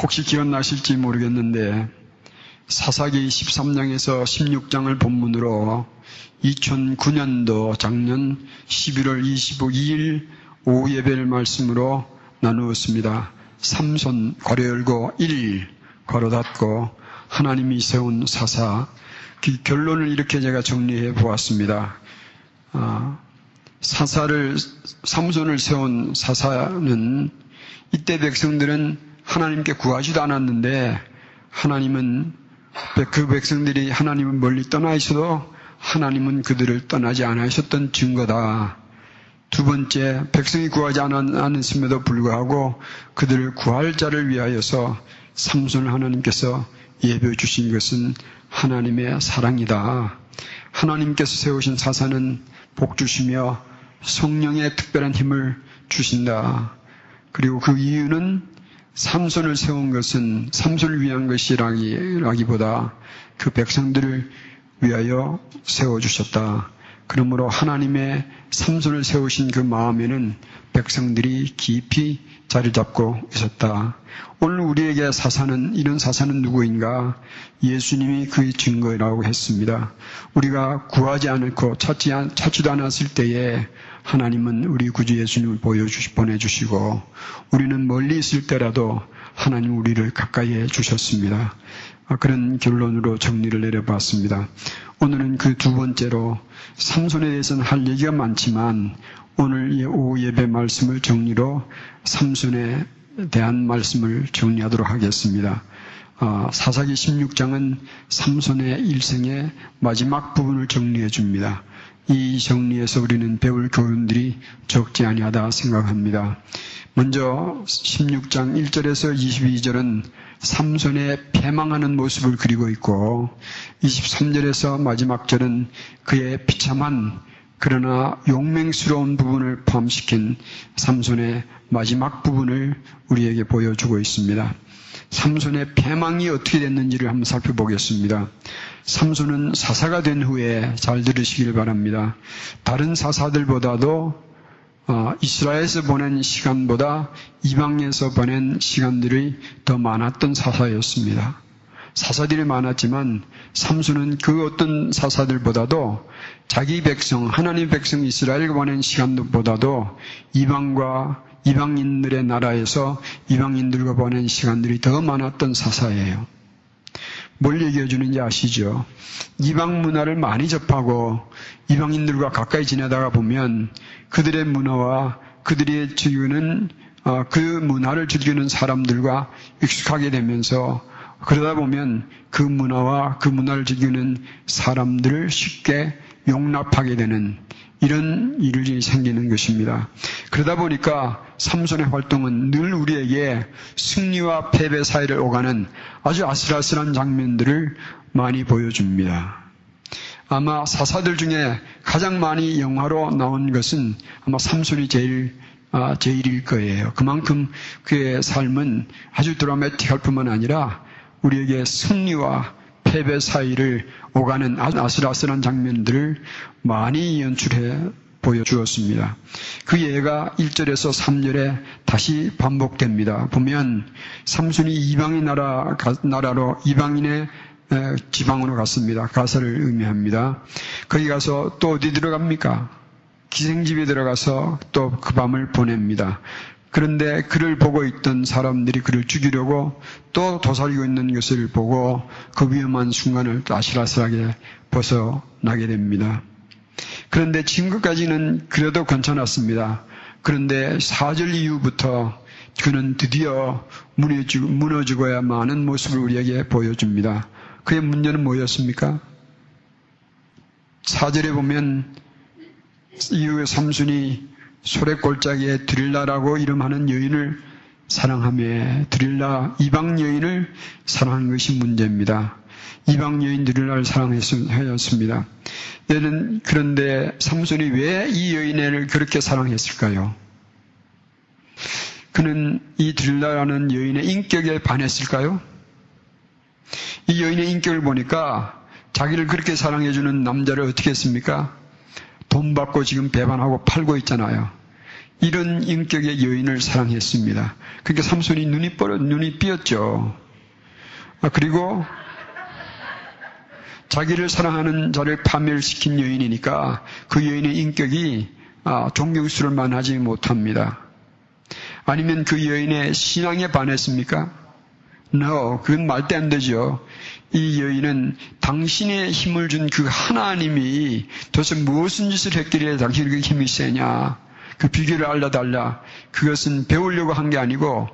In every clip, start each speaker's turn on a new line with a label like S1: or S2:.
S1: 혹시 기억나실지 모르겠는데 사사기 13장에서 16장을 본문으로 2009년도 작년 11월 22일 오후 예배를 말씀으로 나누었습니다. 삼손 괄호 열고 1 괄호 닫고 하나님이 세운 사사 그 결론을 이렇게 제가 정리해 보았습니다. 아, 사사를 삼손을 세운 사사는 이때 백성들은 하나님께 구하지도 않았는데 하나님은 그 백성들이 하나님을 멀리 떠나 있어도 하나님은 그들을 떠나지 않으셨던 증거다. 두 번째, 백성이 구하지 않았음에도 불구하고 그들을 구할 자를 위하여서 삼손을 하나님께서 예배해 주신 것은 하나님의 사랑이다. 하나님께서 세우신 사사는 복 주시며 성령의 특별한 힘을 주신다. 그리고 그 이유는 삼손을 세운 것은 삼손을 위한 것이라기보다 그 백성들을 위하여 세워주셨다. 그러므로 하나님의 삼손을 세우신 그 마음에는 백성들이 깊이 자리 잡고 있었다. 오늘 우리에게 사사는 이런 사사는 누구인가? 예수님이 그의 증거라고 했습니다. 우리가 구하지 않고 찾지 찾지도 않았을 때에 하나님은 우리 구주 예수님을 보여주시 보내주시고 우리는 멀리 있을 때라도 하나님 우리를 가까이 해 주셨습니다. 아, 그런 결론으로 정리를 내려봤습니다. 오늘은 그 두 번째로 삼손에 대해서는 할 얘기가 많지만 오늘 오후 예배 말씀을 정리로 삼손에 대한 말씀을 정리하도록 하겠습니다. 아, 사사기 16장은 삼손의 일생의 마지막 부분을 정리해 줍니다. 이 정리에서 우리는 배울 교훈들이 적지 아니하다 생각합니다. 먼저 16장 1절에서 22절은 삼손의 패망하는 모습을 그리고 있고 23절에서 마지막 절은 그의 비참한 그러나 용맹스러운 부분을 포함시킨 삼손의 마지막 부분을 우리에게 보여주고 있습니다. 삼손의 패망이 어떻게 됐는지를 한번 살펴보겠습니다. 삼손은 사사가 된 후에 잘 들으시길 바랍니다. 다른 사사들보다도 어, 이스라엘에서 보낸 시간보다 이방에서 보낸 시간들이 더 많았던 사사였습니다. 사사들이 많았지만 삼수는 그 어떤 사사들보다도 자기 백성, 하나님 백성 이스라엘과 보낸 시간보다도 이방과 이방인들의 나라에서 이방인들과 보낸 시간들이 더 많았던 사사예요. 뭘 얘기해 주는지 아시죠? 이방 문화를 많이 접하고 이방인들과 가까이 지내다가 보면 그들의 문화와 그들이 즐기는 어, 그 문화를 즐기는 사람들과 익숙하게 되면서 그러다 보면 그 문화와 그 문화를 즐기는 사람들을 쉽게 용납하게 되는 이런 일이 생기는 것입니다. 그러다 보니까 삼손의 활동은 늘 우리에게 승리와 패배 사이를 오가는 아주 아슬아슬한 장면들을 많이 보여줍니다. 아마 사사들 중에 가장 많이 영화로 나온 것은 아마 삼손이 제일 아, 제일일 거예요. 그만큼 그의 삶은 아주 드라마틱할 뿐만 아니라 우리에게 승리와 패배 사이를 오가는 아슬아슬한 장면들을 많이 연출해 보여주었습니다. 그 예가 1절에서 3절에 다시 반복됩니다. 보면 삼순이 이방의 나라, 나라로 이방인의 지방으로 갔습니다. 가사를 의미합니다. 거기 가서 또 어디 들어갑니까? 기생집에 들어가서 또 그 밤을 보냅니다. 그런데 그를 보고 있던 사람들이 그를 죽이려고 또 도사리고 있는 것을 보고 그 위험한 순간을 또 아슬아슬하게 벗어나게 됩니다. 그런데 지금까지는 그래도 괜찮았습니다. 그런데 4절 이후부터 그는 드디어 무너지고, 무너지고야 많은 모습을 우리에게 보여줍니다. 그의 문제는 뭐였습니까? 4절에 보면 이후에 삼순이 소래골짜기에 드릴라라고 이름하는 여인을 사랑하며 드릴라 이방 여인을 사랑하는 것이 문제입니다. 이방 여인 드릴라를 사랑하였습니다. 얘는 그런데 삼손이 왜 이 여인을 그렇게 사랑했을까요? 그는 이 드릴라라는 여인의 인격에 반했을까요? 이 여인의 인격을 보니까 자기를 그렇게 사랑해주는 남자를 어떻게 했습니까? 돈 받고 지금 배반하고 팔고 있잖아요. 이런 인격의 여인을 사랑했습니다. 그러니까 삼손이 눈이 뻘어 눈이 삐었죠. 아, 그리고 자기를 사랑하는 자를 파멸시킨 여인이니까 그 여인의 인격이 아, 존경스러울 만하지 못합니다. 아니면 그 여인의 신앙에 반했습니까? No, 그건 말도 안 되죠. 이 여인은 당신의 힘을 준 그 하나님이 도대체 무슨 짓을 했길래 당신에게 힘이 세냐. 그 비결을 알려달라. 그것은 배우려고 한 게 아니고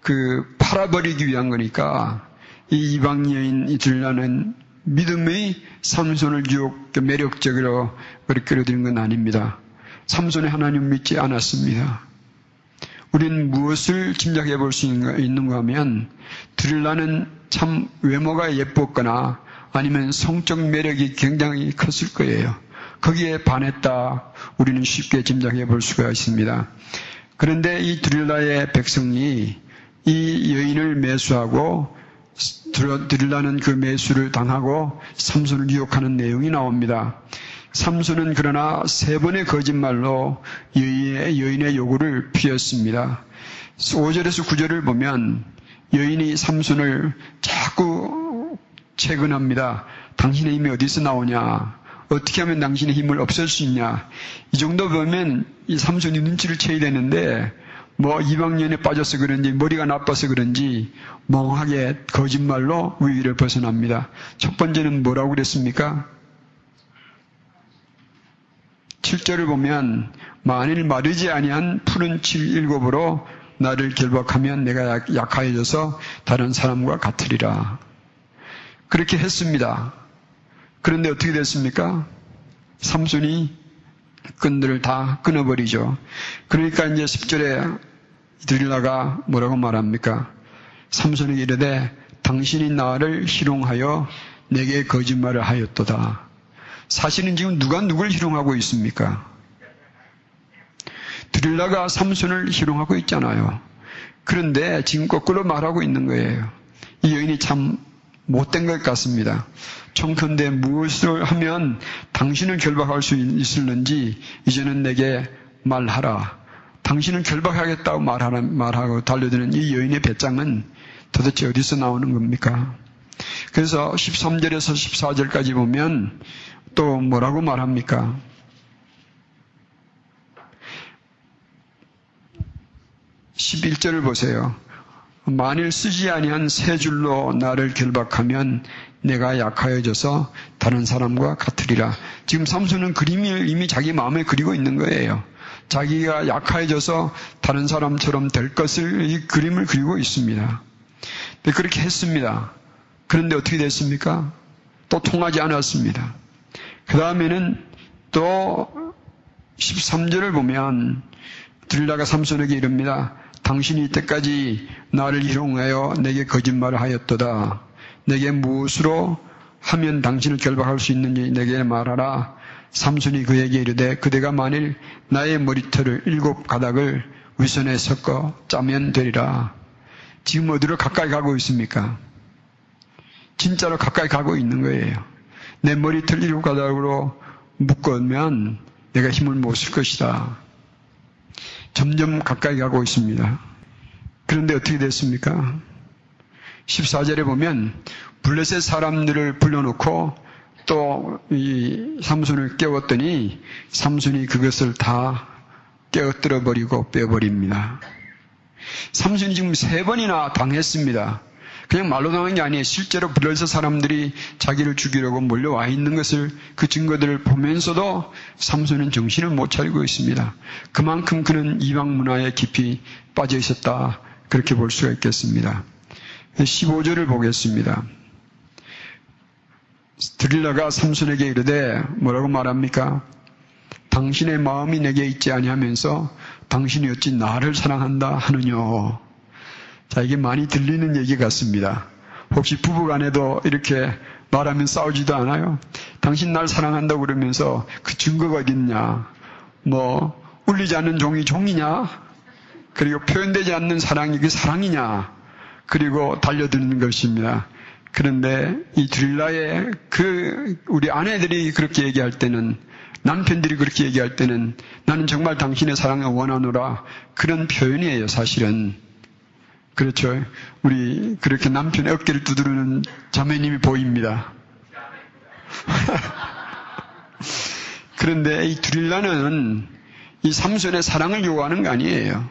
S1: 그 팔아버리기 위한 거니까 이 이방 여인이 들라는 믿음의 삼손을 유혹 매력적으로 그렇게 끌어들인 건 아닙니다. 삼손의 하나님 믿지 않았습니다. 우리는 무엇을 짐작해 볼 수 있는가 하면 들라는 참 외모가 예뻤거나 아니면 성적 매력이 굉장히 컸을 거예요. 거기에 반했다 우리는 쉽게 짐작해 볼 수가 있습니다. 그런데 이 드릴라의 백성이 이 여인을 매수하고 드릴라는 그 매수를 당하고 삼손을 유혹하는 내용이 나옵니다. 삼손은 그러나 세 번의 거짓말로 여인의, 여인의 요구를 피웠습니다. 5절에서 9절을 보면 여인이 삼손을 자꾸 채근합니다. 당신의 힘이 어디서 나오냐? 어떻게 하면 당신의 힘을 없앨 수 있냐? 이 정도 보면 이 삼손이 눈치를 채야 되는데 뭐 이방년에 빠져서 그런지 머리가 나빠서 그런지 멍하게 거짓말로 위기를 벗어납니다. 첫 번째는 뭐라고 그랬습니까? 7절을 보면 만일 마르지 아니한 푸른 칠 일곱으로 나를 결박하면 내가 약하여져서 다른 사람과 같으리라. 그렇게 했습니다. 그런데 어떻게 됐습니까? 삼손이 끈들을 다 끊어버리죠. 그러니까 이제 10절에 드릴라가 뭐라고 말합니까? 삼손에게 이르되 당신이 나를 희롱하여 내게 거짓말을 하였도다. 사실은 지금 누가 누굴 희롱하고 있습니까? 드릴라가 삼손을 희롱하고 있잖아요. 그런데 지금 거꾸로 말하고 있는 거예요. 이 여인이 참 못된 것 같습니다. 청컨대 무엇을 하면 당신을 결박할 수 있을는지 이제는 내게 말하라. 당신을 결박하겠다고 말하라, 말하고 달려드는 이 여인의 배짱은 도대체 어디서 나오는 겁니까? 그래서 13절에서 14절까지 보면 또 뭐라고 말합니까? 11절을 보세요. 만일 쓰지 아니한 세 줄로 나를 결박하면 내가 약하여져서 다른 사람과 같으리라. 지금 삼손은 그림을 이미 자기 마음에 그리고 있는 거예요. 자기가 약해져서 다른 사람처럼 될 것을 이 그림을 그리고 있습니다. 네, 그렇게 했습니다. 그런데 어떻게 됐습니까? 또 통하지 않았습니다. 그 다음에는 또 13절을 보면 들라가 삼손에게 이릅니다. 당신이 이때까지 나를 희롱하여 내게 거짓말을 하였도다. 내게 무엇으로 하면 당신을 결박할 수 있는지 내게 말하라. 삼손이 그에게 이르되 그대가 만일 나의 머리털을 일곱 가닥을 위선에 섞어 짜면 되리라. 지금 어디로 가까이 가고 있습니까? 진짜로 가까이 가고 있는 거예요. 내 머리털 일곱 가닥으로 묶으면 내가 힘을 못 쓸 것이다. 점점 가까이 가고 있습니다. 그런데 어떻게 됐습니까? 14절에 보면 블레셋 사람들을 불러놓고 또 이 삼손을 깨웠더니 삼손이 그것을 다 깨어들어 버리고 빼버립니다. 삼손이 지금 세 번이나 당했습니다. 그냥 말로 당한 게 아니에요. 실제로 블레셋 사람들이 자기를 죽이려고 몰려와 있는 것을 그 증거들을 보면서도 삼손은 정신을 못 차리고 있습니다. 그만큼 그는 이방 문화에 깊이 빠져 있었다. 그렇게 볼 수가 있겠습니다. 15절을 보겠습니다. 드릴라가 삼손에게 이르되 뭐라고 말합니까? 당신의 마음이 내게 있지 아니하면서 당신이 어찌 나를 사랑한다 하느뇨. 자, 이게 많이 들리는 얘기 같습니다. 혹시 부부 간에도 이렇게 말하면 싸우지도 않아요? 당신 날 사랑한다고 그러면서 그 증거가 어딨냐? 뭐, 울리지 않는 종이 종이냐? 그리고 표현되지 않는 사랑이 그 사랑이냐? 그리고 달려드는 것입니다. 그런데 이 드릴라의 그 우리 아내들이 그렇게 얘기할 때는 남편들이 그렇게 얘기할 때는 나는 정말 당신의 사랑을 원하노라 그런 표현이에요, 사실은. 그렇죠. 우리 그렇게 남편의 어깨를 두드리는 자매님이 보입니다. 그런데 이 드릴라는 이 삼손의 사랑을 요구하는 거 아니에요.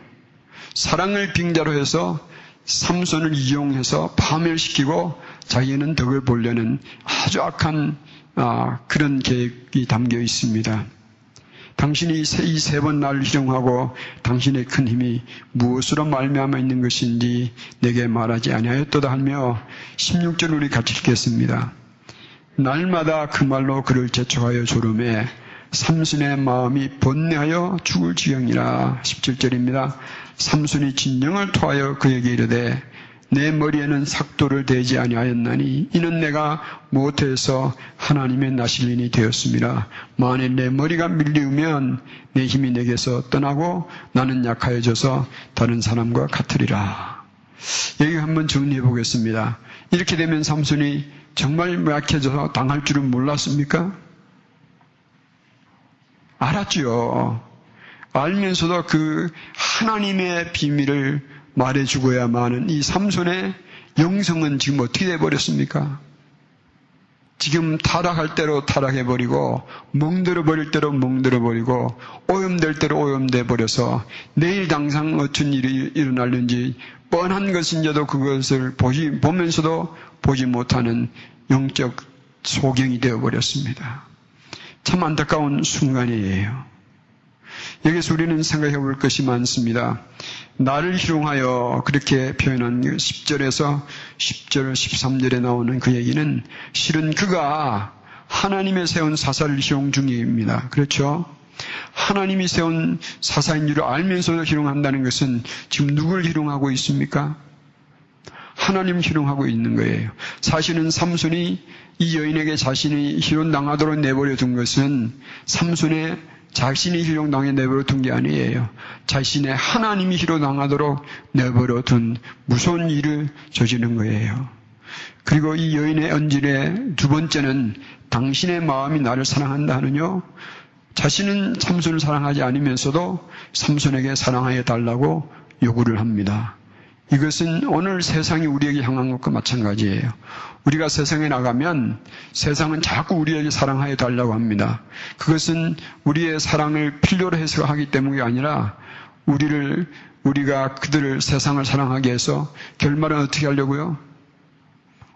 S1: 사랑을 빙자로 해서 삼손을 이용해서 파멸시키고 자기는 덕을 보려는 아주 악한 아, 그런 계획이 담겨 있습니다. 당신이 이 세 번 나를 희롱하고 당신의 큰 힘이 무엇으로 말미암아 있는 것인지 내게 말하지 아니하였도다 하며 16절 우리 같이 읽겠습니다. 날마다 그 말로 그를 재촉하여 조름에 삼순의 마음이 번뇌하여 죽을 지경이라 17절입니다. 삼순이 진정을 토하여 그에게 이르되 내 머리에는 삭도를 대지 아니하였나니 이는 내가 못해서 하나님의 나실린이 되었습니다. 만일 내 머리가 밀리우면 내 힘이 내게서 떠나고 나는 약하여져서 다른 사람과 같으리라. 여기 한번 정리해 보겠습니다. 이렇게 되면 삼손이 정말 약해져서 당할 줄은 몰랐습니까? 알았죠. 알면서도 그 하나님의 비밀을 말해주고야만은 이 삼손의 영성은 지금 어떻게 돼버렸습니까? 지금 타락할 대로 타락해버리고 멍들어 버릴 대로 멍들어 버리고 오염될 대로 오염돼 버려서 내일 당장 어떤 일이 일어날는지 뻔한 것인지도 그것을 보지, 보면서도 보지 못하는 영적 소경이 되어 버렸습니다. 참 안타까운 순간이에요. 여기서 우리는 생각해 볼 것이 많습니다. 나를 희롱하여 그렇게 표현한 10절에서 10절, 13절에 나오는 그 얘기는 실은 그가 하나님의 세운 사사를 희롱 중입니다. 그렇죠? 하나님이 세운 사사인 줄 알면서도 희롱한다는 것은 지금 누굴 희롱하고 있습니까? 하나님 희롱하고 있는 거예요. 사실은 삼손이 이 여인에게 자신이 희롱당하도록 내버려 둔 것은 삼손의 자신이 희롱당해 내버려 둔 게 아니에요. 자신의 하나님이 희롱당하도록 내버려 둔 무서운 일을 저지른 거예요. 그리고 이 여인의 언질의 두 번째는 당신의 마음이 나를 사랑한다 하느뇨. 자신은 삼손을 사랑하지 않으면서도 삼손에게 사랑하여 달라고 요구를 합니다. 이것은 오늘 세상이 우리에게 향한 것과 마찬가지예요. 우리가 세상에 나가면 세상은 자꾸 우리에게 사랑하여 달라고 합니다. 그것은 우리의 사랑을 필요로 해서 하기 때문이 아니라 우리를 우리가 그들을 세상을 사랑하게 해서 결말은 어떻게 하려고요?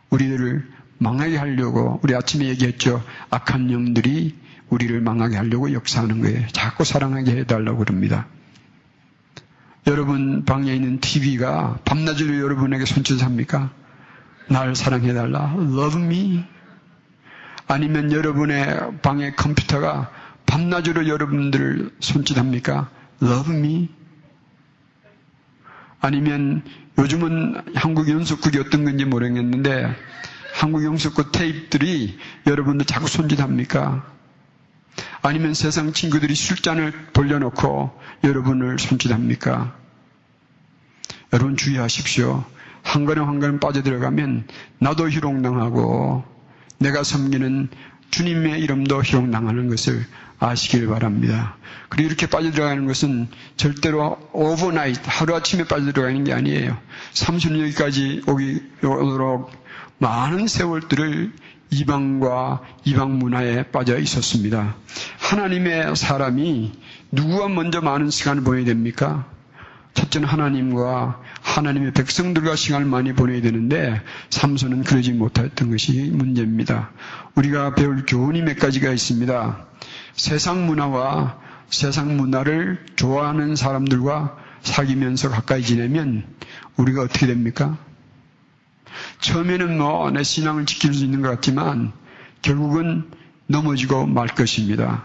S1: 우리들을 망하게 하려고 우리 아침에 얘기했죠. 악한 영들이 우리를 망하게 하려고 역사하는 거예요. 자꾸 사랑하게 해달라고 그럽니다. 여러분 방에 있는 TV가 밤낮으로 여러분에게 손짓합니까? 날 사랑해달라. Love me. 아니면 여러분의 방의 컴퓨터가 밤낮으로 여러분들을 손짓합니까? Love me. 아니면 요즘은 한국 연속국이 어떤 건지 모르겠는데 한국 연속국 테이프들이 여러분들 자꾸 손짓합니까? 아니면 세상 친구들이 술잔을 돌려놓고 여러분을 손짓합니까? 여러분 주의하십시오. 한 걸음 한 걸음 빠져들어가면 나도 희롱당하고 내가 섬기는 주님의 이름도 희롱당하는 것을 아시길 바랍니다. 그리고 이렇게 빠져들어가는 것은 절대로 오버나이트, 하루아침에 빠져들어가는 게 아니에요. 30년까지 오기, 오도록 많은 세월들을 이방과 이방 문화에 빠져 있었습니다. 하나님의 사람이 누구와 먼저 많은 시간을 보내야 됩니까? 첫째는 하나님과 하나님의 백성들과 시간을 많이 보내야 되는데 삼손은 그러지 못했던 것이 문제입니다. 우리가 배울 교훈이 몇 가지가 있습니다. 세상 문화와 세상 문화를 좋아하는 사람들과 사귀면서 가까이 지내면 우리가 어떻게 됩니까? 처음에는 뭐 내 신앙을 지킬 수 있는 것 같지만 결국은 넘어지고 말 것입니다.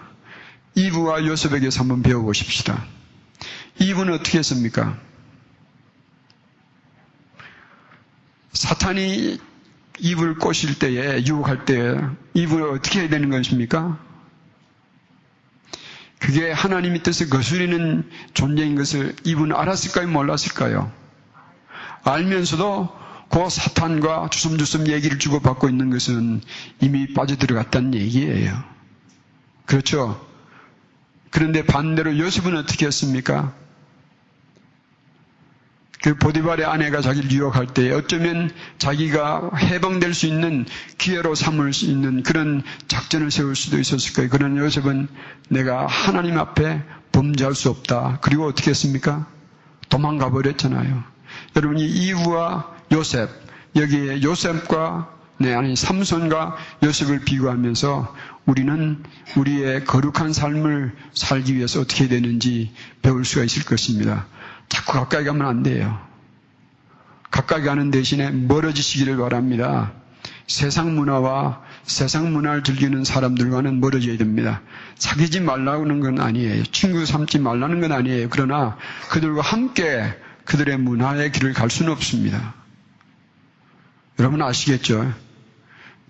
S1: 이브와 요셉에게서 한번 배워보십시다. 이브는 어떻게 했습니까? 사탄이 이브를 꼬실 때에, 유혹할 때에 이브를 어떻게 해야 되는 것입니까? 그게 하나님의 뜻을 거스리는 존재인 것을 이브는 알았을까요? 몰랐을까요? 알면서도 그 사탄과 주섬주섬 얘기를 주고받고 있는 것은 이미 빠져들어갔다는 얘기예요. 그렇죠? 그런데 반대로 요셉은 어떻게 했습니까? 그 보디발의 아내가 자기를 유혹할 때 어쩌면 자기가 해방될 수 있는 기회로 삼을 수 있는 그런 작전을 세울 수도 있었을 거예요. 그러나 요셉은 내가 하나님 앞에 범죄할 수 없다. 그리고 어떻게 했습니까? 도망가 버렸잖아요. 여러분 이 이후와 요셉 여기에 요셉과 네, 아니 삼손과 요셉을 비교하면서 우리는 우리의 거룩한 삶을 살기 위해서 어떻게 되는지 배울 수가 있을 것입니다. 자꾸 가까이 가면 안 돼요. 가까이 가는 대신에 멀어지시기를 바랍니다. 세상 문화와 세상 문화를 즐기는 사람들과는 멀어져야 됩니다. 사귀지 말라는 건 아니에요. 친구 삼지 말라는 건 아니에요. 그러나 그들과 함께 그들의 문화의 길을 갈 수는 없습니다. 여러분 아시겠죠?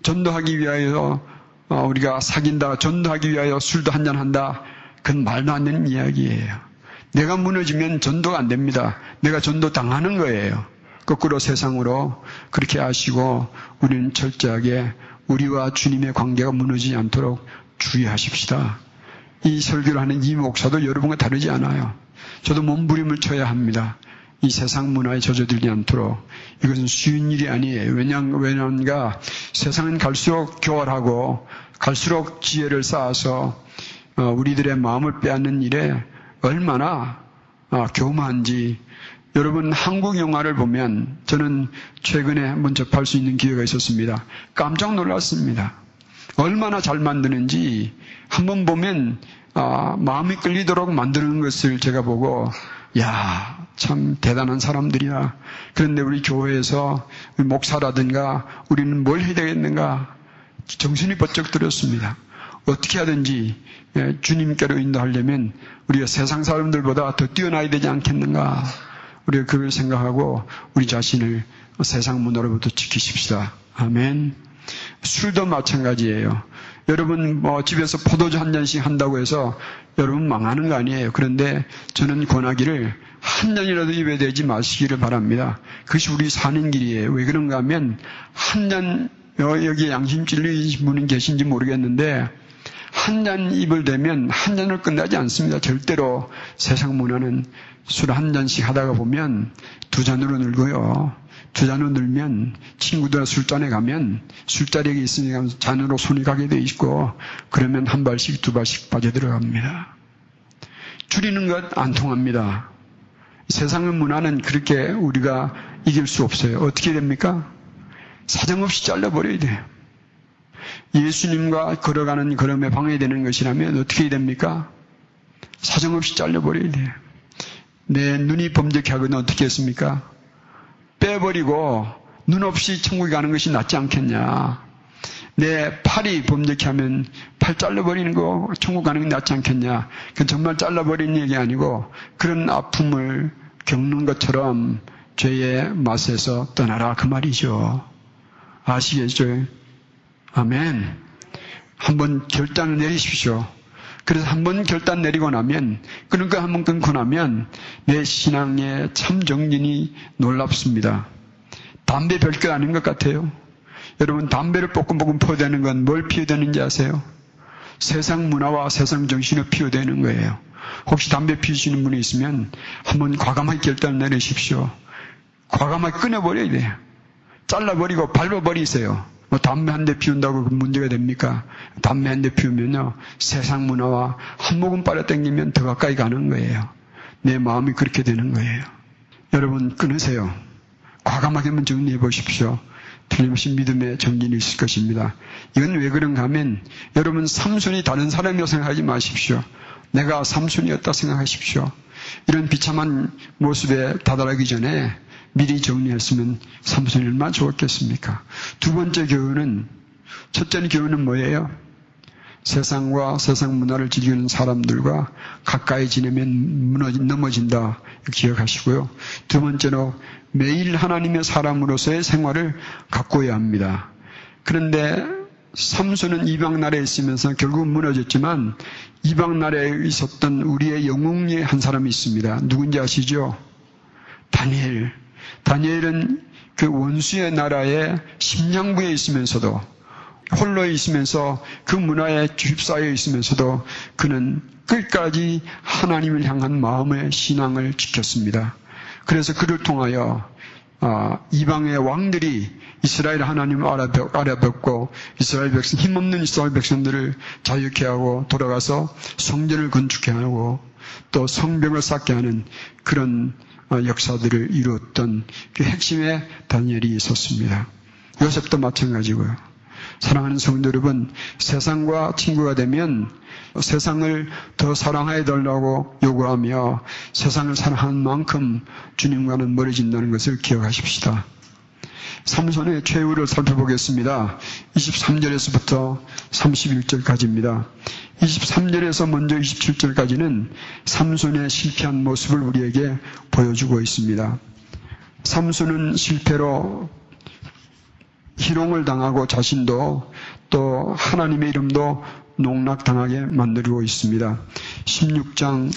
S1: 전도하기 위하여 어, 우리가 사귄다, 전도하기 위하여 술도 한잔 한다. 그건 말도 안 되는 이야기예요. 내가 무너지면 전도가 안 됩니다. 내가 전도 당하는 거예요. 거꾸로 세상으로 그렇게 아시고 우리는 철저하게 우리와 주님의 관계가 무너지지 않도록 주의하십시다. 이 설교를 하는 이 목사도 여러분과 다르지 않아요. 저도 몸부림을 쳐야 합니다. 이 세상 문화에 젖어들지 않도록 이것은 쉬운 일이 아니에요. 왜냐하면 세상은 갈수록 교활하고 갈수록 지혜를 쌓아서 어, 우리들의 마음을 빼앗는 일에 얼마나 어, 교만한지 여러분 한국 영화를 보면 저는 최근에 한번 접할 수 있는 기회가 있었습니다. 깜짝 놀랐습니다. 얼마나 잘 만드는지 한번 보면 아, 마음이 끌리도록 만드는 것을 제가 보고 야, 참 대단한 사람들이야. 그런데 우리 교회에서 목사라든가 우리는 뭘 해야 되겠는가 정신이 번쩍 들었습니다. 어떻게 하든지 예, 주님께로 인도하려면 우리가 세상 사람들보다 더 뛰어나야 되지 않겠는가. 우리가 그걸 생각하고 우리 자신을 세상 문화로부터 지키십시다. 아멘. 술도 마찬가지예요. 여러분 뭐 집에서 포도주 한 잔씩 한다고 해서 여러분 망하는 거 아니에요. 그런데 저는 권하기를 한 잔이라도 입에 대지 마시기를 바랍니다. 그것이 우리 사는 길이에요. 왜 그런가 하면 한 잔 여기 양심 찔리 분은 계신지 모르겠는데 한 잔 입을 대면 한 잔을 끝나지 않습니다. 절대로 세상 문화는 술 한 잔씩 하다가 보면 두 잔으로 늘고요. 두 잔으로 늘면 친구들 술잔에 가면 술자리에 있으니까 잔으로 손이 가게 돼 있고 그러면 한 발씩 두 발씩 빠져 들어갑니다. 줄이는 것 안 통합니다. 세상의 문화는 그렇게 우리가 이길 수 없어요. 어떻게 됩니까? 사정없이 잘라버려야 돼요. 예수님과 걸어가는 걸음에 방해되는 것이라면 어떻게 됩니까? 사정없이 잘려버려야 돼요. 내 눈이 범죄케 하거든 어떻게 했습니까? 빼버리고 눈 없이 천국에 가는 것이 낫지 않겠냐. 내 팔이 범죄케 하면 팔 잘라버리는 거 천국 가는 게 낫지 않겠냐. 그건 정말 잘라버리는 얘기 아니고 그런 아픔을 겪는 것처럼 죄의 맛에서 떠나라 그 말이죠. 아시겠죠? 아멘. 한번 결단을 내리십시오. 그래서 한 번 결단 내리고 나면, 그러니까 한 번 끊고 나면 내 신앙의 참 정진이 놀랍습니다. 담배 별것 아닌 것 같아요. 여러분, 담배를 볶음볶음 피워대는 건 뭘 피워대는지 아세요? 세상 문화와 세상 정신을 피워대는 거예요. 혹시 담배 피우시는 분이 있으면 한번 과감하게 결단을 내리십시오. 과감하게 끊어버려야 돼요. 잘라버리고 밟아버리세요. 뭐 담배 한 대 피운다고 그 문제가 됩니까? 담배 한 대 피우면요. 세상 문화와 한 모금 빨아 당기면 더 가까이 가는 거예요. 내 마음이 그렇게 되는 거예요. 여러분 끊으세요. 과감하게 한번 정리해 보십시오. 틀림없이 믿음의 정진이 있을 것입니다. 이건 왜 그런가 하면 여러분 삼순이 다른 사람이라고 생각하지 마십시오. 내가 삼순이었다 생각하십시오. 이런 비참한 모습에 다다르기 전에 미리 정리했으면 삼손이 얼마나 좋았겠습니까? 두 번째 교훈은, 첫째 교훈은 뭐예요? 세상과 세상 문화를 즐기는 사람들과 가까이 지내면 무너진, 넘어진다. 기억하시고요. 두 번째로 매일 하나님의 사람으로서의 생활을 가꿔야 합니다. 그런데 삼손은 이방 나라에 있으면서 결국 무너졌지만 이방 나라에 있었던 우리의 영웅의 한 사람이 있습니다. 누군지 아시죠? 다니엘. 다니엘은 그 원수의 나라의 심령부에 있으면서도 홀로 있으면서 그 문화에 휩싸여 있으면서도 그는 끝까지 하나님을 향한 마음의 신앙을 지켰습니다. 그래서 그를 통하여 아, 이방의 왕들이 이스라엘 하나님을 알아뵙고 이스라엘 백성 힘없는 이스라엘 백성들을 자유케 하고 돌아가서 성전을 건축해 하고 또 성벽을 쌓게 하는 그런 어, 역사들을 이루었던 그 핵심의 다니엘이 있었습니다. 요셉도 마찬가지고요. 사랑하는 성도 여러분, 세상과 친구가 되면 세상을 더 사랑해 달라고 요구하며 세상을 사랑하는 만큼 주님과는 멀어진다는 것을 기억하십시다. 삼손의 최후를 살펴보겠습니다. 23절에서부터 31절까지입니다. 23절에서 먼저 27절까지는 삼손의 실패한 모습을 우리에게 보여주고 있습니다. 삼손은 실패로 희롱을 당하고 자신도 또 하나님의 이름도 농락당하게 만들고 있습니다. 16장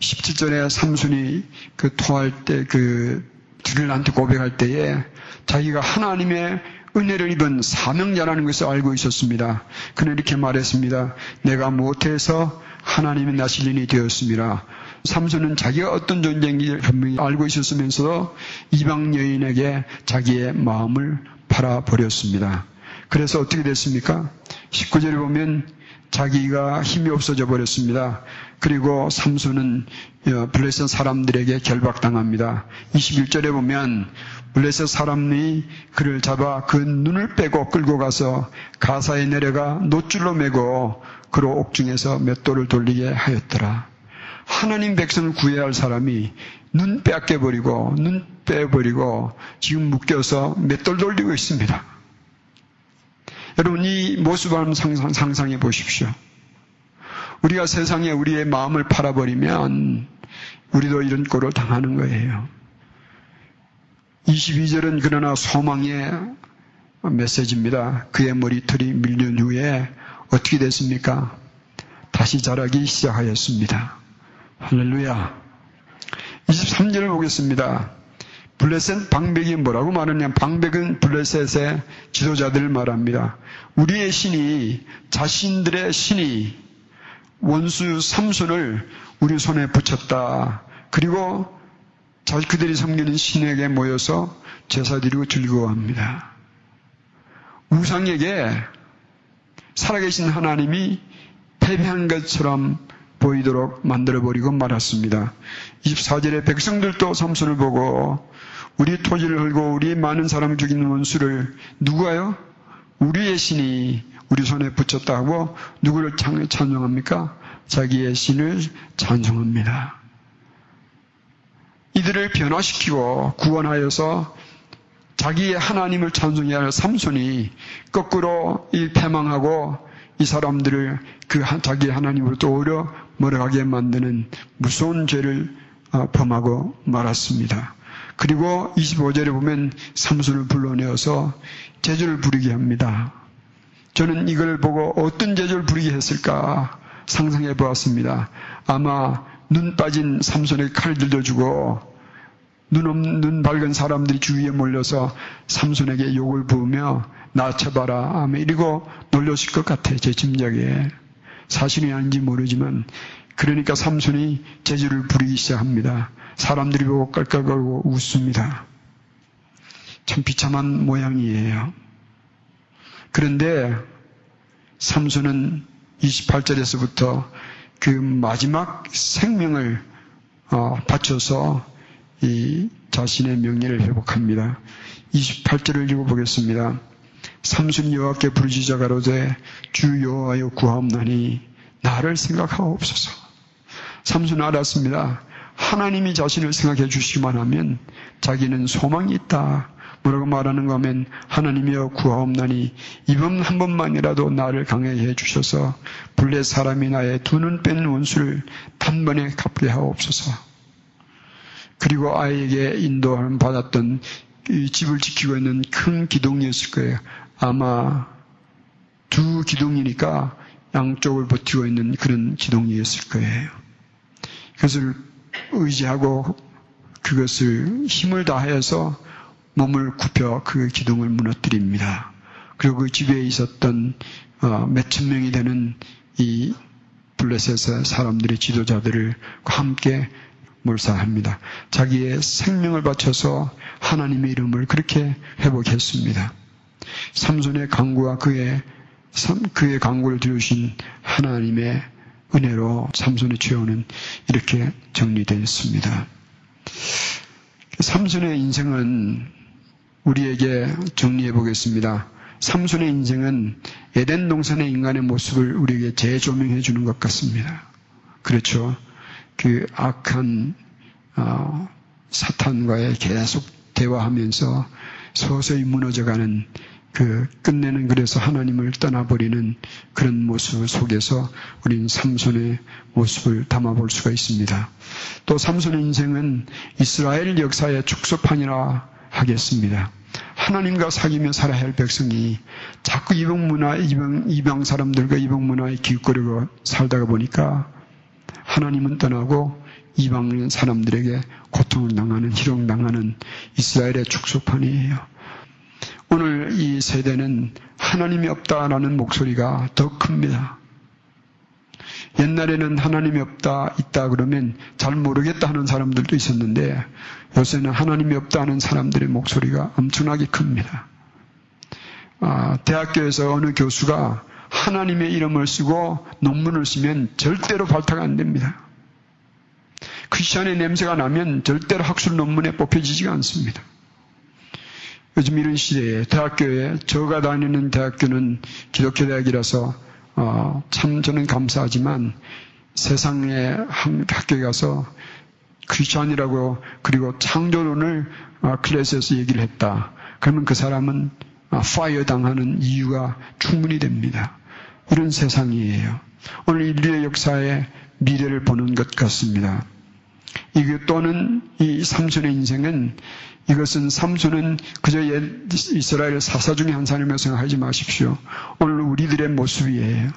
S1: 17절에 삼손이 그 토할 때그 드릴한테 고백할 때에 자기가 하나님의 은혜를 입은 사명자라는 것을 알고 있었습니다. 그는 이렇게 말했습니다. 내가 못해서 하나님의 나실린이 되었습니다. 삼손은 자기가 어떤 존재인지 분명히 알고 있었으면서도 이방 여인에게 자기의 마음을 팔아버렸습니다. 그래서 어떻게 됐습니까? 19절에 보면 자기가 힘이 없어져 버렸습니다. 그리고 삼손은 어, 블레셋 사람들에게 결박당합니다. 21절에 보면 블레셋 사람이 그를 잡아 그 눈을 빼고 끌고 가서 가사에 내려가 노줄로 매고 그로 옥중에서 맷돌을 돌리게 하였더라. 하나님 백성을 구해야 할 사람이 눈 빼앗겨 버리고 눈 빼버리고 지금 묶여서 맷돌 돌리고 있습니다. 여러분 이 모습을 한번 상상, 상상해 보십시오. 우리가 세상에 우리의 마음을 팔아버리면 우리도 이런 꼴을 당하는 거예요. 22절은 그러나 소망의 메시지입니다. 그의 머리털이 밀린 후에 어떻게 됐습니까? 다시 자라기 시작하였습니다. 할렐루야. 23절을 보겠습니다. 블레셋 방백이 뭐라고 말하냐? 방백은 블레셋의 지도자들을 말합니다. 우리의 신이 자신들의 신이 원수 삼손을 우리 손에 붙였다. 그리고 그들이 섬기는 신에게 모여서 제사 드리고 즐거워합니다. 우상에게 살아계신 하나님이 패배한 것처럼 보이도록 만들어버리고 말았습니다. 24절에 백성들도 삼손을 보고 우리 토지를 헐고 우리 많은 사람을 죽이는 원수를 누구가요? 우리의 신이 우리 손에 붙였다 고 누구를 찬송합니까? 자기의 신을 찬송합니다. 이들을 변화시키고 구원하여서 자기의 하나님을 찬송해야 할 삼손이 거꾸로 이 패망하고 이 사람들을 그 자기 하나님으로부터 오히려 멀어가게 만드는 무서운 죄를 어, 범하고 말았습니다. 그리고 25절에 보면 삼손을 불러내어서 제주를 부리게 합니다. 저는 이걸 보고 어떤 제주를 부리게 했을까 상상해 보았습니다. 아마 눈 빠진 삼손의 칼 들려주고 눈 없는 밝은 사람들이 주위에 몰려서 삼손에게 욕을 부으며 나쳐봐라 아마 이러고 놀렸을 것 같아 제 짐작에 사실이 아닌지 모르지만 그러니까 삼손이 제주를 부리기 시작합니다. 사람들이 보고 깔깔거리고 웃습니다. 참 비참한 모양이에요. 그런데 삼손은 28절에서부터 그 마지막 생명을 어, 바쳐서 이 자신의 명예를 회복합니다. 28절을 읽어보겠습니다. 삼순 여호와께 부르짖어 가로되 주 여호와여 구하옵나니 나를 생각하옵소서. 삼순은 알았습니다. 하나님이 자신을 생각해 주시기만 하면 자기는 소망이 있다. 뭐라고 말하는가 하면 하나님이여 구하옵나니 이번 한 번만이라도 나를 강하게 해 주셔서 블레 사람이 나의 두 눈 뺀 원수를 단번에 갚게 하옵소서. 그리고 아이에게 인도함 받았던 집을 지키고 있는 큰 기둥이었을 거예요. 아마 두 기둥이니까 양쪽을 버티고 있는 그런 기둥이었을 거예요. 그것을 의지하고 그것을 힘을 다하여서 몸을 굽혀 그 기둥을 무너뜨립니다. 그리고 그 집에 있었던 어, 몇천 명이 되는 이 블레셋의 사람들의 지도자들을 함께 몰사합니다. 자기의 생명을 바쳐서 하나님의 이름을 그렇게 회복했습니다. 삼손의 강구와 그의 그의 강구를 들으신 하나님의 은혜로 삼손의 죄원은 이렇게 정리되었습니다. 삼손의 인생은 우리에게 정리해 보겠습니다. 삼손의 인생은 에덴 동산의 인간의 모습을 우리에게 재조명해 주는 것 같습니다. 그렇죠. 그 악한 어, 사탄과의 계속 대화하면서 서서히 무너져가는 그 끝내는 그래서 하나님을 떠나버리는 그런 모습 속에서 우리는 삼손의 모습을 담아볼 수가 있습니다. 또 삼손의 인생은 이스라엘 역사의 축소판이라 하겠습니다. 하나님과 사귀며 살아야 할 백성이 자꾸 이방 문화, 이방, 이방 사람들과 이방 문화에 기웃거리고 살다가 보니까 하나님은 떠나고 이방 사람들에게 고통을 당하는, 희롱당하는 이스라엘의 축소판이에요. 오늘 이 세대는 하나님이 없다라는 목소리가 더 큽니다. 옛날에는 하나님이 없다, 있다 그러면 잘 모르겠다 하는 사람들도 있었는데 요새는 하나님이 없다 하는 사람들의 목소리가 엄청나게 큽니다. 아, 대학교에서 어느 교수가 하나님의 이름을 쓰고 논문을 쓰면 절대로 발탁 안 됩니다. 크리스천의 냄새가 나면 절대로 학술 논문에 뽑혀지지가 않습니다. 요즘 이런 시대에 대학교에 저가 다니는 대학교는 기독교 대학이라서 어, 참 저는 감사하지만 세상에 한 학교에 가서 크리스천이라고 그리고 창조론을 어, 클래스에서 얘기를 했다. 그러면 그 사람은 어, fire 당하는 이유가 충분히 됩니다. 이런 세상이에요. 오늘 인류의 역사의 미래를 보는 것 같습니다. 이게 또는 이 삼손의 인생은 이것은 삼손은 그저 이스라엘 사사 중에 한 사람이라고 생각하지 마십시오. 오늘 우리들의 모습이에요.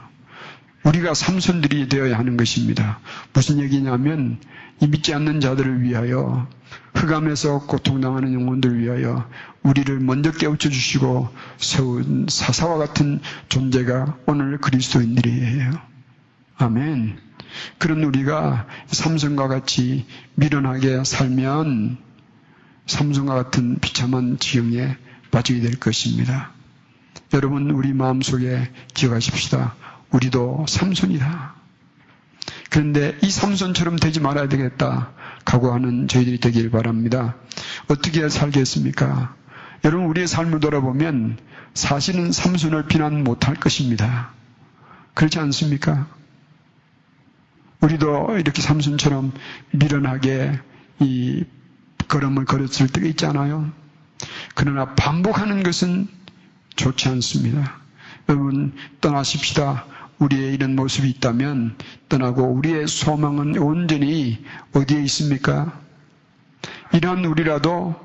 S1: 우리가 삼손들이 되어야 하는 것입니다. 무슨 얘기냐면 이 믿지 않는 자들을 위하여 흑암에서 고통당하는 영혼들을 위하여 우리를 먼저 깨우쳐 주시고 세운 사사와 같은 존재가 오늘 그리스도인들이에요. 아멘. 그런 우리가 삼성과 같이 미련하게 살면 삼성과 같은 비참한 지경에 빠지게 될 것입니다. 여러분 우리 마음속에 기억하십시다. 우리도 삼손이다. 그런데 이 삼손처럼 되지 말아야 되겠다. 각오하는 저희들이 되길 바랍니다. 어떻게 살겠습니까? 여러분 우리의 삶을 돌아보면 사실은 삼손을 비난 못할 것입니다. 그렇지 않습니까? 우리도 이렇게 삼순처럼 미련하게 이 걸음을 걸었을 때가 있잖아요. 그러나 반복하는 것은 좋지 않습니다. 여러분 떠나십시다. 우리의 이런 모습이 있다면 떠나고 우리의 소망은 온전히 어디에 있습니까? 이런 우리라도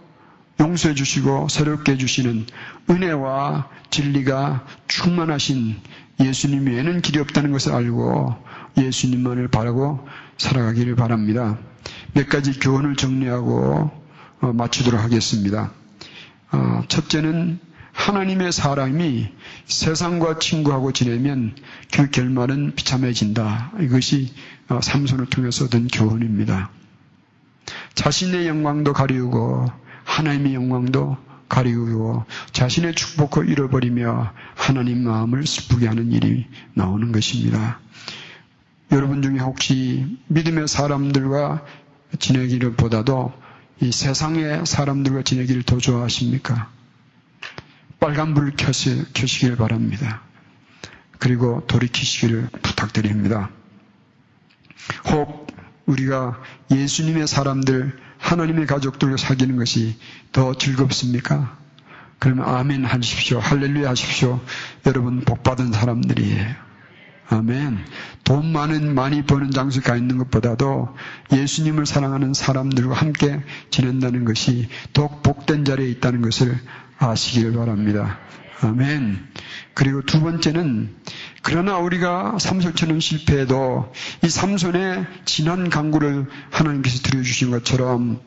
S1: 용서해 주시고 새롭게 해주시는 은혜와 진리가 충만하신 예수님 외에는 길이 없다는 것을 알고 예수님만을 바라고 살아가기를 바랍니다. 몇 가지 교훈을 정리하고 어, 마치도록 하겠습니다. 어, 첫째는 하나님의 사람이 세상과 친구하고 지내면 그 결말은 비참해진다. 이것이 어, 삼손을 통해서 얻은 교훈입니다. 자신의 영광도 가리우고 하나님의 영광도 가리우고 자신의 축복을 잃어버리며 하나님 마음을 슬프게 하는 일이 나오는 것입니다. 여러분 중에 혹시 믿음의 사람들과 지내기를 보다도 이 세상의 사람들과 지내기를 더 좋아하십니까? 빨간불을 켜시, 켜시길 바랍니다. 그리고 돌이키시기를 부탁드립니다. 혹 우리가 예수님의 사람들, 하나님의 가족들과 사귀는 것이 더 즐겁습니까? 그러면 아멘 하십시오. 할렐루야 하십시오. 여러분 복받은 사람들이에요. 아멘. 돈 많은, 많이 버는 장소에 가 있는 것보다도 예수님을 사랑하는 사람들과 함께 지낸다는 것이 더욱 복된 자리에 있다는 것을 아시길 바랍니다. 아멘. 그리고 두 번째는 그러나 우리가 삼손처럼 실패해도 이 삼손의 진한 강구를 하나님께서 들여주신 것처럼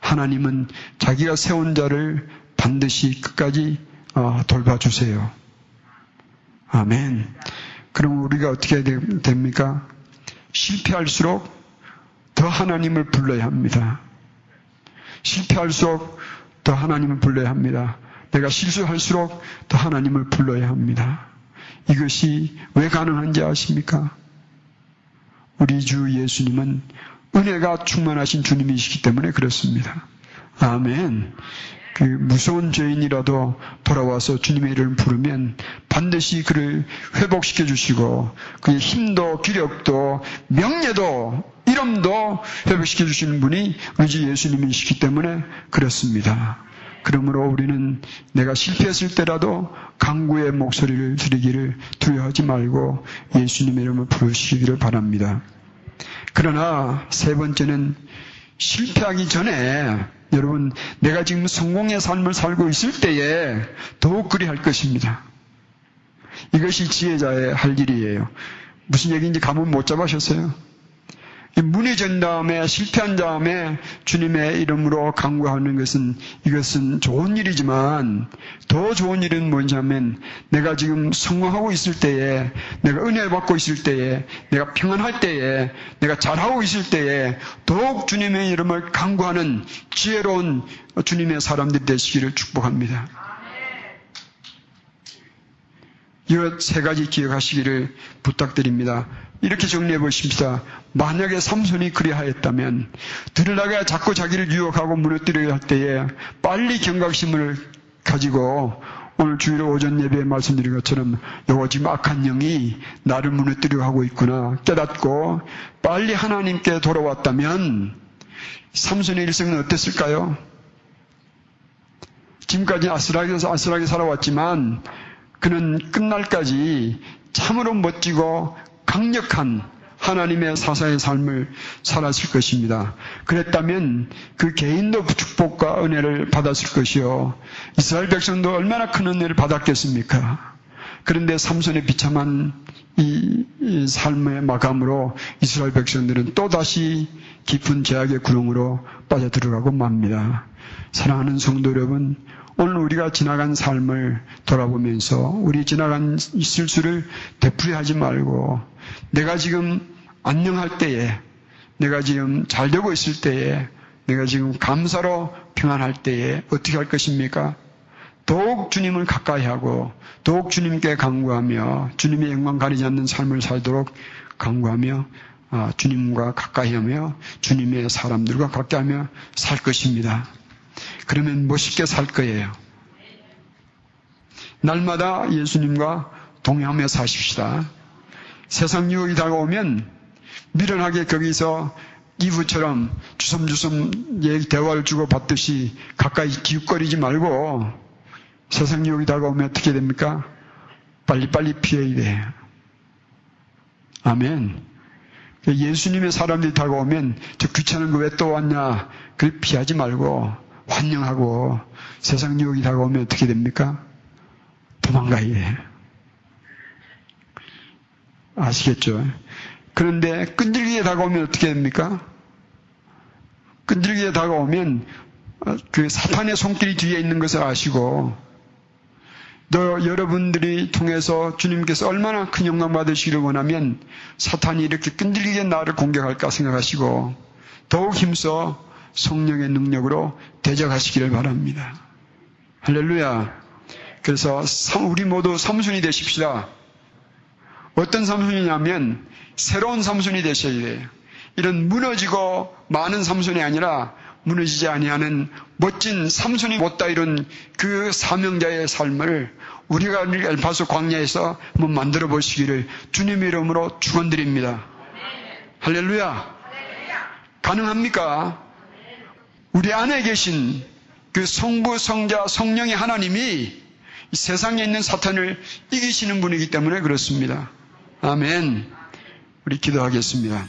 S1: 하나님은 자기가 세운 자를 반드시 끝까지 어, 돌봐주세요. 아멘. 그럼 우리가 어떻게 됩니까? 실패할수록 더 하나님을 불러야 합니다. 실패할수록 더 하나님을 불러야 합니다. 내가 실수할수록 더 하나님을 불러야 합니다. 이것이 왜 가능한지 아십니까? 우리 주 예수님은 은혜가 충만하신 주님이시기 때문에 그렇습니다. 아멘. 그 무서운 죄인이라도 돌아와서 주님의 이름을 부르면 반드시 그를 회복시켜 주시고 그의 힘도 기력도 명예도 이름도 회복시켜 주시는 분이 우리 주 예수님이시기 때문에 그렇습니다. 그러므로 우리는 내가 실패했을 때라도 강구의 목소리를 들리기를 두려워하지 말고 예수님의 이름을 부르시기를 바랍니다. 그러나 세 번째는 실패하기 전에 여러분, 내가 지금 성공의 삶을 살고 있을 때에 더욱 그리 할 것입니다. 이것이 지혜자의 할 일이에요. 무슨 얘기인지 감은 못 잡으셨어요? 문의전 다음에 실패한 다음에 주님의 이름으로 강구하는 것은 이것은 좋은 일이지만 더 좋은 일은 뭐냐면 내가 지금 성공하고 있을 때에 내가 은혜 받고 있을 때에 내가 평안할 때에 내가 잘하고 있을 때에 더욱 주님의 이름을 강구하는 지혜로운 주님의 사람들이 되시기를 축복합니다. 이세 가지 기억하시기를 부탁드립니다. 이렇게 정리해 보십시다. 만약에 삼손이 그리하였다면 들으라가 자꾸 자기를 유혹하고 무너뜨려야 할 때에 빨리 경각심을 가지고 오늘 주일 오전 예배에 말씀드린 것처럼 요거 지금 악한 영이 나를 무너뜨려 하고 있구나 깨닫고 빨리 하나님께 돌아왔다면 삼손의 일생은 어땠을까요? 지금까지 아슬하게, 아슬하게 살아왔지만 그는 끝날까지 참으로 멋지고 강력한 하나님의 사사의 삶을 살았을 것입니다. 그랬다면 그 개인도 축복과 은혜를 받았을 것이요. 이스라엘 백성도 얼마나 큰 은혜를 받았겠습니까? 그런데 삼손의 비참한 이, 이 삶의 마감으로 이스라엘 백성들은 또다시 깊은 제약의 구렁으로 빠져들어가고 맙니다. 사랑하는 성도 여러분, 오늘 우리가 지나간 삶을 돌아보면서 우리 지나간 실수를 되풀이하지 말고 내가 지금 안녕할 때에 내가 지금 잘 되고 있을 때에 내가 지금 감사로 평안할 때에 어떻게 할 것입니까? 더욱 주님을 가까이 하고 더욱 주님께 강구하며 주님의 영광 가리지 않는 삶을 살도록 강구하며 아, 주님과 가까이 하며 주님의 사람들과 가까이 하며 살 것입니다. 그러면 멋있게 살 거예요. 날마다 예수님과 동행하며 사십시다. 세상 유혹이 다가오면 미련하게 거기서 이브처럼 주섬주섬 대화를 주고받듯이 가까이 기웃거리지 말고 세상 유혹이 다가오면 어떻게 됩니까? 빨리빨리 피해야 돼. 아멘. 예수님의 사람들이 다가오면 저 귀찮은 거 왜 또 왔냐? 그 피하지 말고 환영하고 세상 유혹이 다가오면 어떻게 됩니까? 도망가야 돼. 아시겠죠? 그런데 끈질기게 다가오면 어떻게 됩니까? 끈질기게 다가오면 그 사탄의 손길이 뒤에 있는 것을 아시고 너 여러분들이 통해서 주님께서 얼마나 큰 영광 받으시기를 원하면 사탄이 이렇게 끈질기게 나를 공격할까 생각하시고 더욱 힘써 성령의 능력으로 대적하시기를 바랍니다. 할렐루야. 그래서 우리 모두 삼순이 되십시다. 어떤 삼순이냐면 새로운 삼순이 되셔야 돼요. 이런 무너지고 많은 삼순이 아니라 무너지지 아니하는 멋진 삼순이 못다 이룬 그 사명자의 삶을 우리가 엘파소 광야에서 한번 만들어 보시기를 주님의 이름으로 축원드립니다. 할렐루야. 가능합니까? 우리 안에 계신 그 성부, 성자, 성령의 하나님이 세상에 있는 사탄을 이기시는 분이기 때문에 그렇습니다. 아멘. 우리 기도하겠습니다.